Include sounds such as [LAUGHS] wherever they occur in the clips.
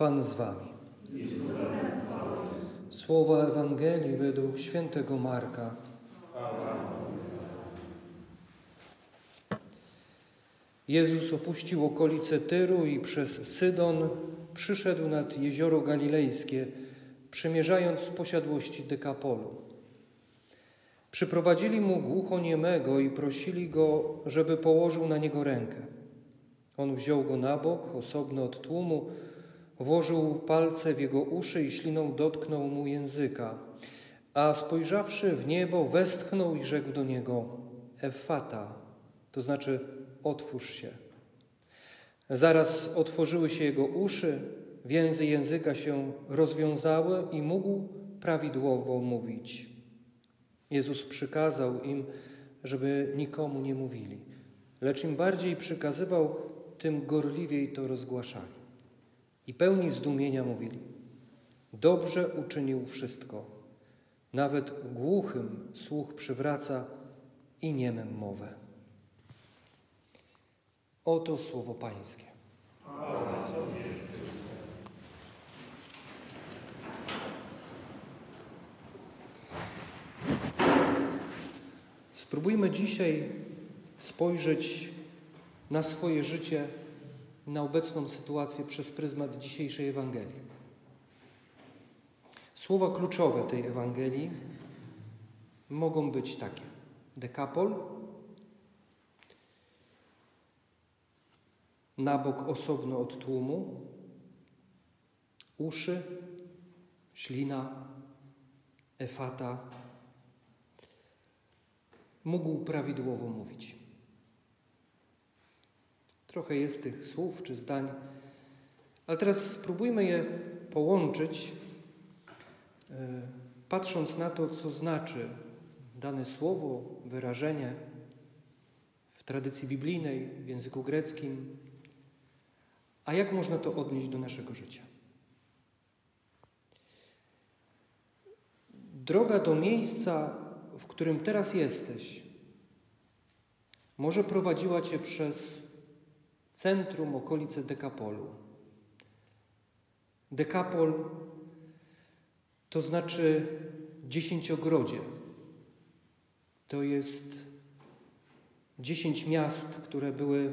Pan z Wami. Słowa Ewangelii według świętego Marka. Jezus opuścił okolice Tyru i przez Sydon przyszedł nad jezioro Galilejskie, przemierzając posiadłości Dekapolu. Przyprowadzili mu głuchoniemego i prosili go, żeby położył na niego rękę. On wziął go na bok, osobno od tłumu, włożył palce w jego uszy i śliną dotknął mu języka. A spojrzawszy w niebo, westchnął i rzekł do niego: Efata, to znaczy otwórz się. Zaraz otworzyły się jego uszy, więzy języka się rozwiązały i mógł prawidłowo mówić. Jezus przykazał im, żeby nikomu nie mówili, lecz im bardziej przykazywał, tym gorliwiej to rozgłaszali. I pełni zdumienia mówili: Dobrze uczynił wszystko. Nawet głuchym słuch przywraca i niemym mowę. Oto słowo Pańskie. Spróbujmy dzisiaj spojrzeć na swoje życie, na obecną sytuację przez pryzmat dzisiejszej Ewangelii. Słowa kluczowe tej Ewangelii mogą być takie: dekapol, na bok osobno od tłumu, uszy, ślina, efata. Mógł prawidłowo mówić. Trochę jest tych słów czy zdań, ale teraz spróbujmy je połączyć, e, patrząc na to, co znaczy dane słowo, wyrażenie w tradycji biblijnej, w języku greckim, a jak można to odnieść do naszego życia? Droga do miejsca, w którym teraz jesteś, może prowadziła cię przez centrum, okolice Dekapolu. Dekapol to znaczy dziesięciogrodzie. To jest dziesięć miast, które były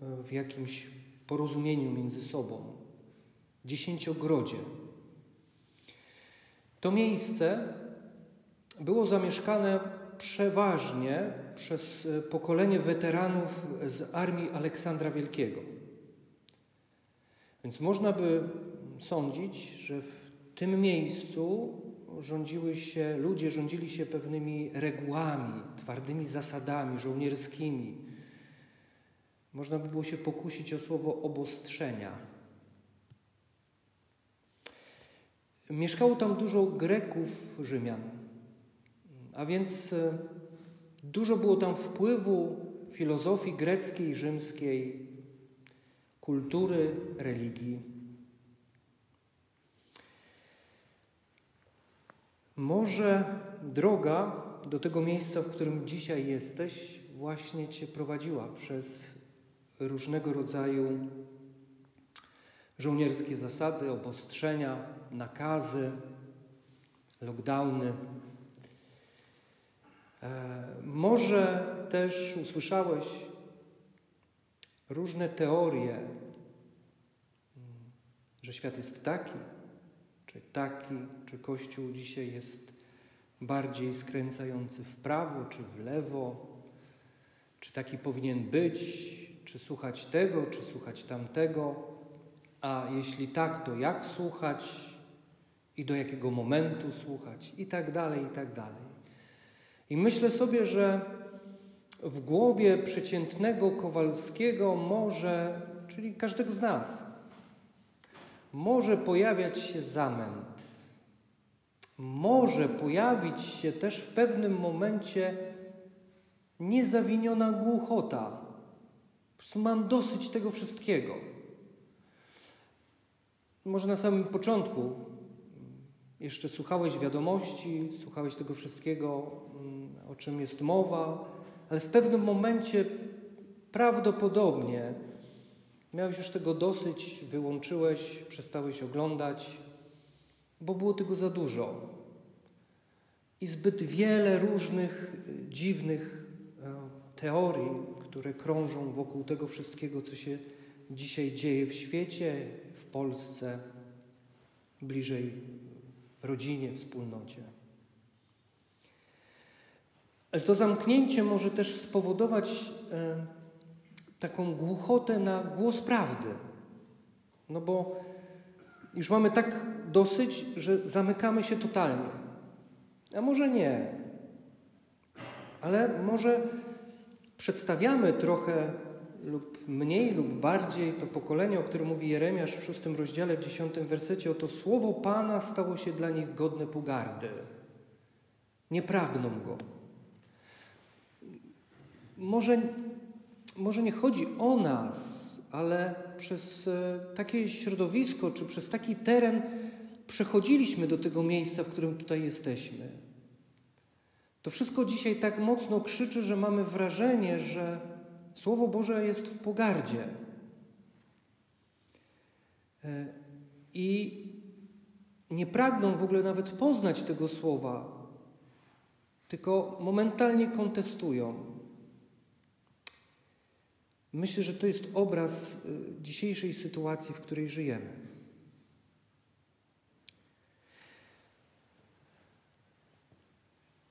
w jakimś porozumieniu między sobą. Dziesięciogrodzie. To miejsce było zamieszkane przeważnie przez pokolenie weteranów z armii Aleksandra Wielkiego. Więc można by sądzić, że w tym miejscu rządziły się, ludzie rządzili się pewnymi regułami, twardymi zasadami żołnierskimi, można by było się pokusić o słowo obostrzenia. Mieszkało tam dużo Greków, Rzymian, a więc e, dużo było tam wpływu filozofii greckiej, rzymskiej, kultury, religii. Może droga do tego miejsca, w którym dzisiaj jesteś, właśnie Cię prowadziła przez różnego rodzaju żołnierskie zasady, obostrzenia, nakazy, lockdowny. E, może też usłyszałeś różne teorie, że świat jest taki, czy taki, czy Kościół dzisiaj jest bardziej skręcający w prawo, czy w lewo, czy taki powinien być, czy słuchać tego, czy słuchać tamtego, a jeśli tak, to jak słuchać i do jakiego momentu słuchać, i tak dalej, i tak dalej. I myślę sobie, że w głowie przeciętnego Kowalskiego może, czyli każdego z nas, może pojawiać się zamęt. Może pojawić się też w pewnym momencie niezawiniona głuchota prostu mam dosyć tego wszystkiego. Może na samym początku jeszcze słuchałeś wiadomości, słuchałeś tego wszystkiego, mm, o czym jest mowa, ale w pewnym momencie prawdopodobnie Miałeś już tego dosyć, wyłączyłeś, przestałeś oglądać, bo było tego za dużo. I zbyt wiele różnych dziwnych e, teorii, które krążą wokół tego wszystkiego, co się dzisiaj dzieje w świecie, w Polsce, bliżej rodzinie, wspólnocie. Ale to zamknięcie może też spowodować e, taką głuchotę na głos prawdy. No bo już mamy tak dosyć, że zamykamy się totalnie. A może nie. Ale może przedstawiamy trochę lub mniej lub bardziej to pokolenie, o którym mówi Jeremiasz w szóstym rozdziale, w dziesiątym wersecie, oto słowo Pana stało się dla nich godne pogardy. Nie pragną go. Może, może nie chodzi o nas, ale przez e, takie środowisko czy przez taki teren przechodziliśmy do tego miejsca, w którym tutaj jesteśmy. To wszystko dzisiaj tak mocno krzyczy, że mamy wrażenie, że Słowo Boże jest w pogardzie. E, I nie pragną w ogóle nawet poznać tego słowa, tylko momentalnie kontestują. Myślę, że to jest obraz e, dzisiejszej sytuacji, w której żyjemy.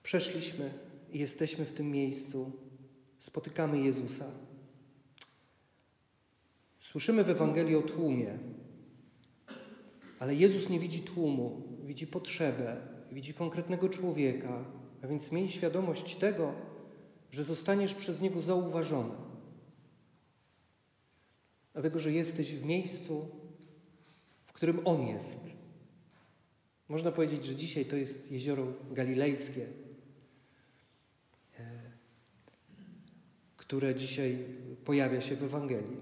Przeszliśmy i jesteśmy w tym miejscu, spotykamy Jezusa. Słyszymy w Ewangelii o tłumie, ale Jezus nie widzi tłumu, widzi potrzebę, widzi konkretnego człowieka, a więc miej świadomość tego, że zostaniesz przez Niego zauważony. Dlatego, że jesteś w miejscu, w którym On jest. Można powiedzieć, że dzisiaj to jest jezioro galilejskie, które dzisiaj pojawia się w Ewangelii.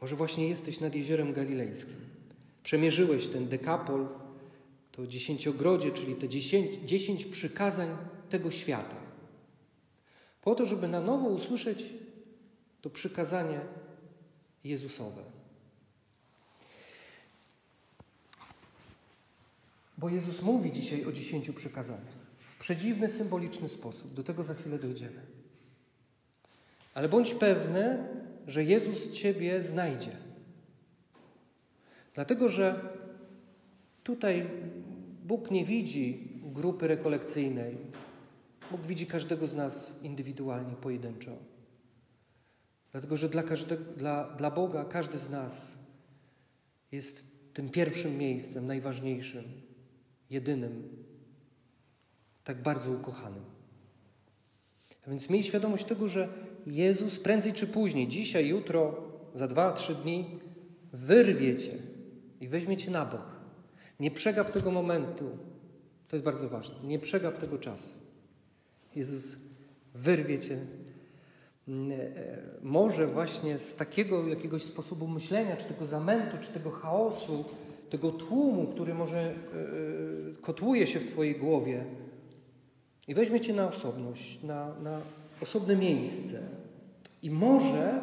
Może właśnie jesteś nad jeziorem galilejskim. Przemierzyłeś ten dekapol, to dziesięciogrodzie, czyli te dziesięć, dziesięć przykazań tego świata. Po to, żeby na nowo usłyszeć to przykazanie Jezusowe. Bo Jezus mówi dzisiaj o dziesięciu przykazaniach w przedziwny, symboliczny sposób. Do tego za chwilę dojdziemy. Ale bądź pewny, że Jezus Ciebie znajdzie. Dlatego, że tutaj Bóg nie widzi grupy rekolekcyjnej. Bóg widzi każdego z nas indywidualnie, pojedynczo. Dlatego, że dla, każdego, dla, dla Boga każdy z nas jest tym pierwszym miejscem, najważniejszym, jedynym, tak bardzo ukochanym. A więc miej świadomość tego, że Jezus prędzej czy później, dzisiaj, jutro, za dwa, trzy dni, wyrwie cię i weźmie cię na bok. Nie przegap tego momentu. To jest bardzo ważne. Nie przegap tego czasu. Jezus wyrwie cię mm, e, może właśnie z takiego jakiegoś sposobu myślenia, czy tego zamętu, czy tego chaosu, tego tłumu, który może e, e, kotłuje się w Twojej głowie i weźmie Cię na osobność, na, na osobne miejsce i może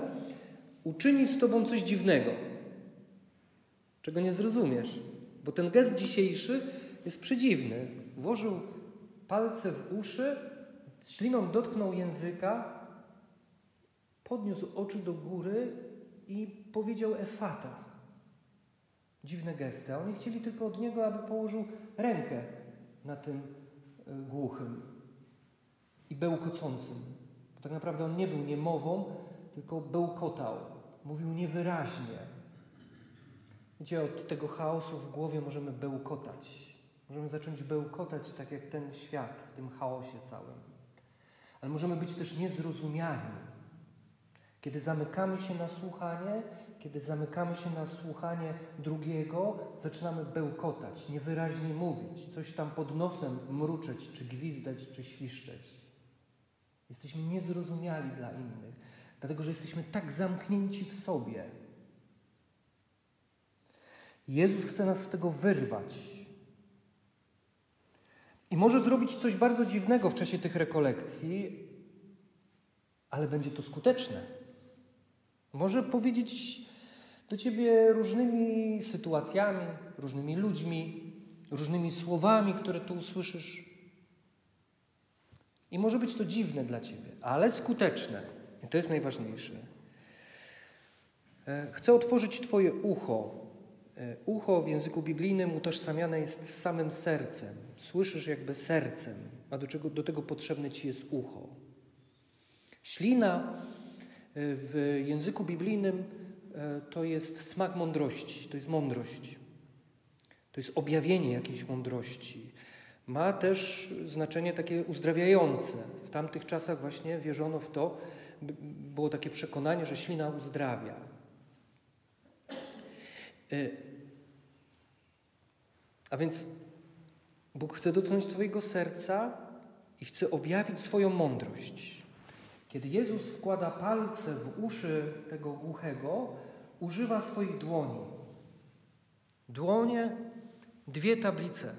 uczyni z Tobą coś dziwnego, czego nie zrozumiesz, bo ten gest dzisiejszy jest przedziwny. Włożył palce w uszy, śliną dotknął języka, podniósł oczy do góry i powiedział Efata. Dziwne gesty. A oni chcieli tylko od niego, aby położył rękę na tym e, głuchym i bełkocącym. Bo tak naprawdę on nie był niemową, tylko bełkotał. Mówił niewyraźnie. Wiecie, od tego chaosu w głowie możemy bełkotać. Możemy zacząć bełkotać tak jak ten świat w tym chaosie całym. Ale możemy być też niezrozumiani. Kiedy zamykamy się na słuchanie, kiedy zamykamy się na słuchanie drugiego, zaczynamy bełkotać, niewyraźnie mówić, coś tam pod nosem mruczeć, czy gwizdać, czy świszczeć. Jesteśmy niezrozumiali dla innych, dlatego że jesteśmy tak zamknięci w sobie. Jezus chce nas z tego wyrwać. I może zrobić coś bardzo dziwnego w czasie tych rekolekcji, ale będzie to skuteczne. Może powiedzieć do ciebie różnymi sytuacjami, różnymi ludźmi, różnymi słowami, które tu usłyszysz. I może być to dziwne dla ciebie, ale skuteczne. I to jest najważniejsze. E, chcę otworzyć Twoje ucho. E, ucho w języku biblijnym utożsamiane jest z samym sercem. Słyszysz jakby sercem, a do, czego, do tego potrzebne Ci jest ucho. Ślina e, w języku biblijnym to jest smak mądrości, to jest mądrość. To jest objawienie jakiejś mądrości. Ma też znaczenie takie uzdrawiające. W tamtych czasach właśnie wierzono w to, było takie przekonanie, że ślina uzdrawia. E, a więc Bóg chce dotknąć Twojego serca i chce objawić swoją mądrość. Kiedy Jezus wkłada palce w uszy tego głuchego, używa swoich dłoni. Dłonie, dwie tablice,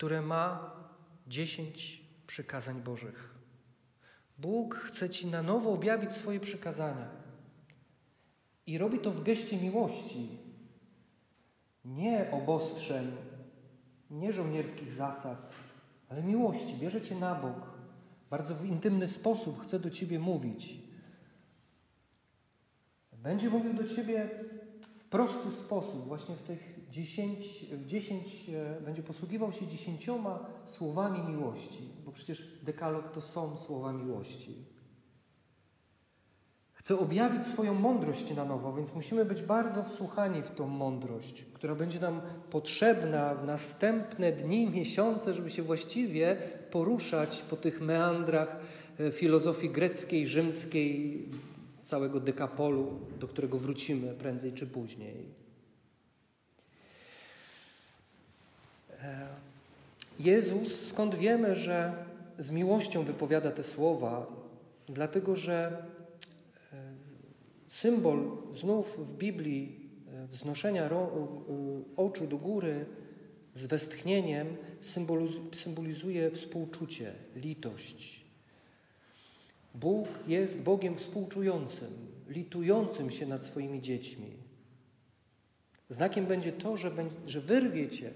które ma dziesięć przykazań Bożych. Bóg chce Ci na nowo objawić swoje przykazania. I robi to w geście miłości, nie obostrzeń, nie żołnierskich zasad, ale miłości. Bierze Cię na bok. Bardzo w intymny sposób chce do Ciebie mówić. Będzie mówił do Ciebie w prosty sposób, właśnie w tych dziesięć, dziesięć e, będzie posługiwał się dziesięcioma słowami miłości, bo przecież dekalog to są słowa miłości. Chce objawić swoją mądrość na nowo, więc musimy być bardzo wsłuchani w tą mądrość, która będzie nam potrzebna w następne dni, [LAUGHS] miesiące, żeby się właściwie poruszać po tych meandrach e, filozofii greckiej, rzymskiej, całego dekapolu, do którego wrócimy prędzej czy później. Jezus, skąd wiemy, że z miłością wypowiada te słowa? Dlatego, że e, symbol znów w Biblii e, wznoszenia oczu do góry z westchnieniem symbolizuje współczucie, litość. Bóg jest Bogiem współczującym, litującym się nad swoimi dziećmi. Znakiem będzie to, że, że wyrwiecie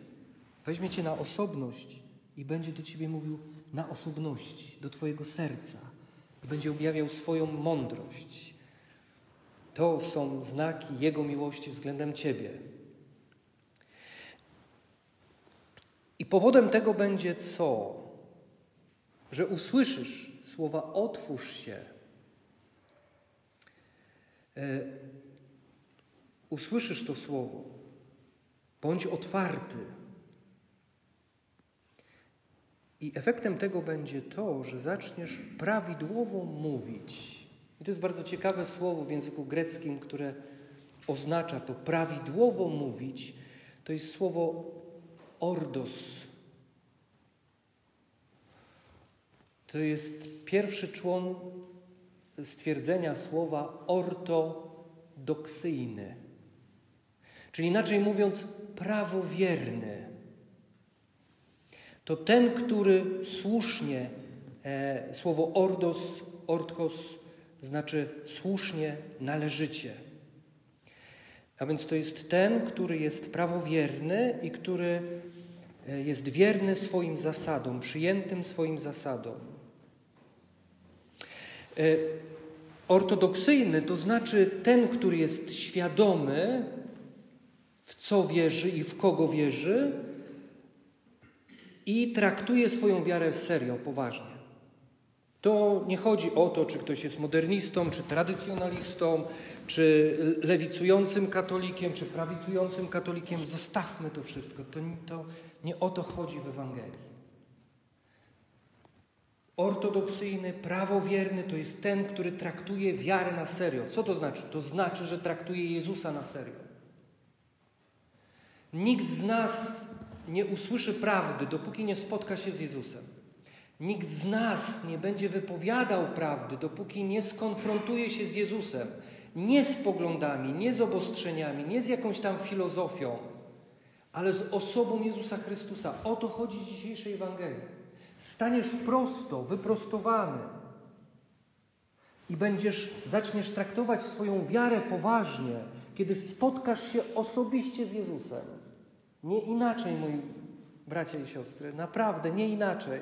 Weźmie cię na osobność i będzie do ciebie mówił na osobności, do twojego serca. I będzie objawiał swoją mądrość. To są znaki Jego miłości względem ciebie. I powodem tego będzie co? Że usłyszysz słowa otwórz się. E, usłyszysz to słowo. Bądź otwarty. I efektem tego będzie to, że zaczniesz prawidłowo mówić. I to jest bardzo ciekawe słowo w języku greckim, które oznacza to prawidłowo mówić. To jest słowo ordos. To jest pierwszy człon stwierdzenia słowa ortodoksyjny. Czyli inaczej mówiąc, prawowierny to ten, który słusznie, e, słowo ordos, ortkos znaczy słusznie, należycie. A więc to jest ten, który jest prawowierny i który e, jest wierny swoim zasadom, przyjętym swoim zasadom. E, ortodoksyjny to znaczy ten, który jest świadomy, w co wierzy i w kogo wierzy, i traktuje swoją wiarę serio, poważnie. To nie chodzi o to, czy ktoś jest modernistą, czy tradycjonalistą, czy lewicującym katolikiem, czy prawicującym katolikiem. Zostawmy to wszystko. To, to nie o to chodzi w Ewangelii. Ortodoksyjny, prawowierny to jest ten, który traktuje wiarę na serio. Co to znaczy? To znaczy, że traktuje Jezusa na serio. Nikt z nas nie usłyszy prawdy, dopóki nie spotka się z Jezusem. Nikt z nas nie będzie wypowiadał prawdy, dopóki nie skonfrontuje się z Jezusem. Nie z poglądami, nie z obostrzeniami, nie z jakąś tam filozofią, ale z osobą Jezusa Chrystusa. O to chodzi w dzisiejszej Ewangelii. Staniesz prosto, wyprostowany. i będziesz, zaczniesz traktować swoją wiarę poważnie, kiedy spotkasz się osobiście z Jezusem. Nie inaczej, moi bracia i siostry, naprawdę nie inaczej.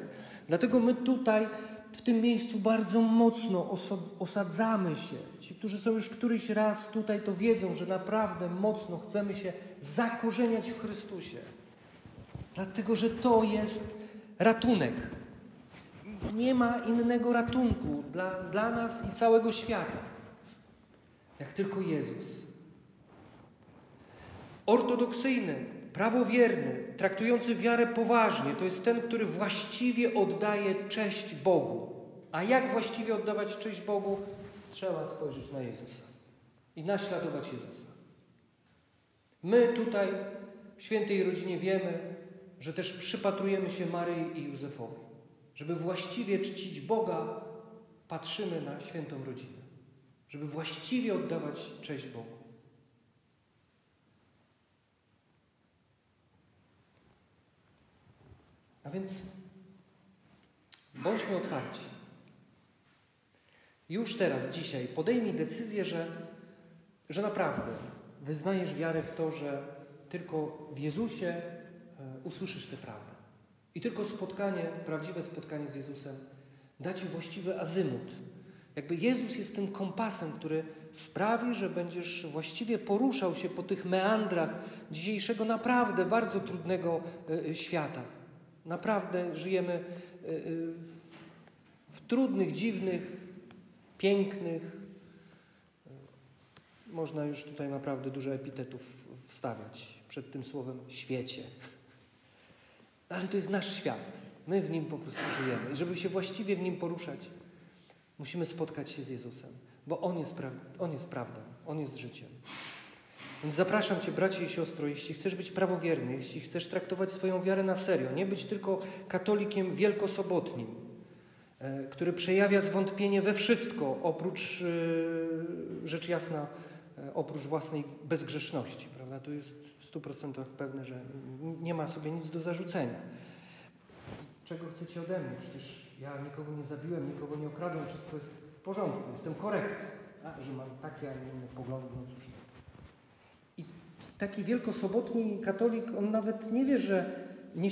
Dlatego my tutaj, w tym miejscu, bardzo mocno osadzamy się. Ci, którzy są już któryś raz tutaj, to wiedzą, że naprawdę mocno chcemy się zakorzeniać w Chrystusie. Dlatego, że to jest ratunek. Nie ma innego ratunku dla, dla nas i całego świata, jak tylko Jezus. Ortodoksyjny, prawowierny, traktujący wiarę poważnie, to jest ten, który właściwie oddaje cześć Bogu. A jak właściwie oddawać cześć Bogu? Trzeba spojrzeć na Jezusa i naśladować Jezusa. My tutaj w świętej rodzinie wiemy, że też przypatrujemy się Maryi i Józefowi. Żeby właściwie czcić Boga, patrzymy na świętą rodzinę. Żeby właściwie oddawać cześć Bogu. A więc bądźmy otwarci. Już teraz, dzisiaj podejmij decyzję, że, że naprawdę wyznajesz wiarę w to, że tylko w Jezusie e, usłyszysz tę prawdę. I tylko spotkanie, prawdziwe spotkanie z Jezusem da Ci właściwy azymut. Jakby Jezus jest tym kompasem, który sprawi, że będziesz właściwie poruszał się po tych meandrach dzisiejszego naprawdę bardzo trudnego e, e, świata. Naprawdę żyjemy e, w trudnych, dziwnych, pięknych, można już tutaj naprawdę dużo epitetów wstawiać przed tym słowem świecie. Ale to jest nasz świat. My w nim po prostu żyjemy. I żeby się właściwie w nim poruszać, musimy spotkać się z Jezusem, bo On jest, pra On jest prawdą, On jest życiem. Więc zapraszam Cię, bracie i siostro, jeśli chcesz być prawowierny, jeśli chcesz traktować swoją wiarę na serio, nie być tylko katolikiem wielkosobotnim, e, który przejawia zwątpienie we wszystko, oprócz, e, rzecz jasna, e, oprócz własnej bezgrzeszności. Prawda? To jest w stu procentach pewne, że nie ma sobie nic do zarzucenia. Czego chcecie ode mnie? Przecież ja nikogo nie zabiłem, nikogo nie okradłem, wszystko jest w porządku, jestem korektny. A, że mam takie, a nie inne poglądy, no cóż. Taki wielkosobotni katolik, on nawet nie wie, że nie,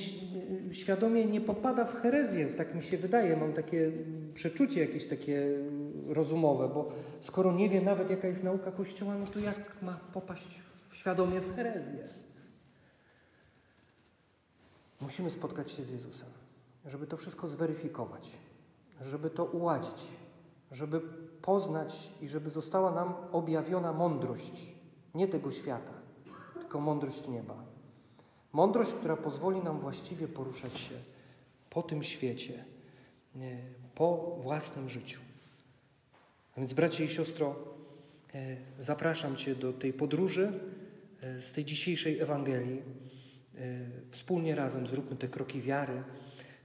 świadomie nie popada w herezję, tak mi się wydaje, mam takie przeczucie jakieś takie rozumowe, bo skoro nie wie nawet jaka jest nauka Kościoła, no to jak ma popaść świadomie w herezję? Musimy spotkać się z Jezusem, żeby to wszystko zweryfikować, żeby to uładzić, żeby poznać i żeby została nam objawiona mądrość nie tego świata, tylko mądrość nieba. Mądrość, która pozwoli nam właściwie poruszać się po tym świecie, po własnym życiu. A więc, bracie i siostro, e, zapraszam Cię do tej podróży e, z tej dzisiejszej Ewangelii. E, wspólnie razem zróbmy te kroki wiary,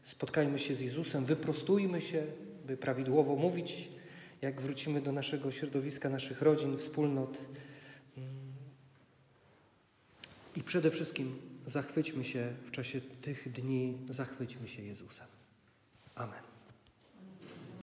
spotkajmy się z Jezusem, wyprostujmy się, by prawidłowo mówić, jak wrócimy do naszego środowiska, naszych rodzin, wspólnot. I przede wszystkim zachwyćmy się w czasie tych dni, zachwyćmy się Jezusem. Amen.